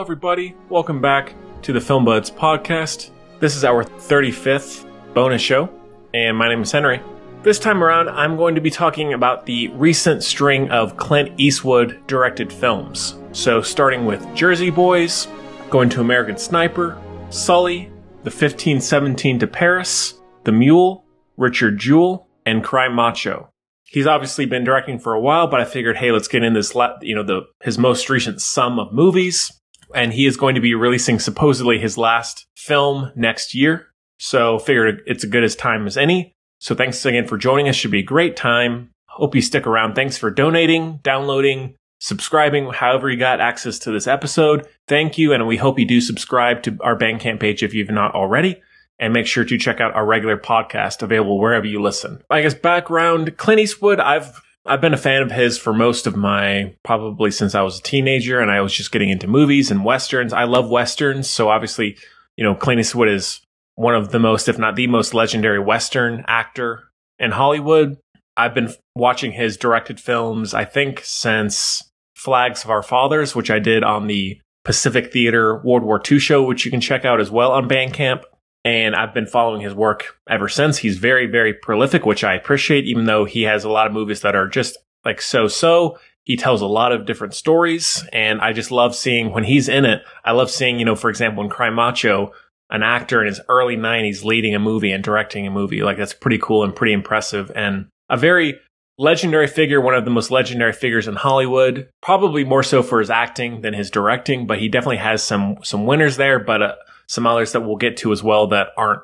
Everybody. Welcome back to the Film Buds podcast. This is our 35th bonus show, and my name is Henry. This time around, I'm going to be talking about the recent string of Clint Eastwood directed films. So, starting with Jersey Boys, going to American Sniper, Sully, The 1517 to Paris, The Mule, Richard Jewell, and Cry Macho. He's obviously been directing for a while, but I figured, hey, let's get in this, you know, the his most recent sum of movies and he is going to be releasing supposedly his last film next year. So figured it's as good as time as any. So thanks again for joining us. Should be a great time. Hope you stick around. Thanks for donating, downloading, subscribing, however you got access to this episode. Thank you. And we hope you do subscribe to our Bandcamp page if you've not already. And make sure to check out our regular podcast available wherever you listen. I guess background, Clint Eastwood, I've I've been a fan of his for most of my probably since I was a teenager and I was just getting into movies and westerns. I love westerns, so obviously, you know, Clint Eastwood is one of the most, if not the most legendary western actor in Hollywood. I've been watching his directed films, I think, since Flags of Our Fathers, which I did on the Pacific Theater World War II show, which you can check out as well on Bandcamp and I've been following his work ever since. He's very, very prolific, which I appreciate, even though he has a lot of movies that are just like so so. He tells a lot of different stories, and I just love seeing when he's in it. I love seeing, you know, for example, in Cry Macho, an actor in his early 90s leading a movie and directing a movie. Like, that's pretty cool and pretty impressive, and a very legendary figure, one of the most legendary figures in Hollywood. Probably more so for his acting than his directing, but he definitely has some some winners there. But uh, some others that we'll get to as well that aren't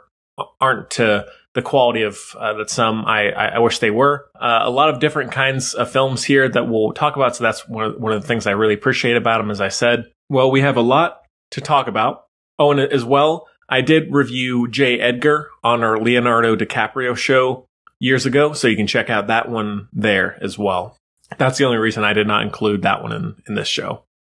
aren't to the quality of uh, that some I, I wish they were. Uh, a lot of different kinds of films here that we'll talk about. So that's one of, one of the things I really appreciate about them. As I said, well, we have a lot to talk about. Oh, and as well, I did review J. Edgar on our Leonardo DiCaprio show years ago, so you can check out that one there as well. That's the only reason I did not include that one in, in this show.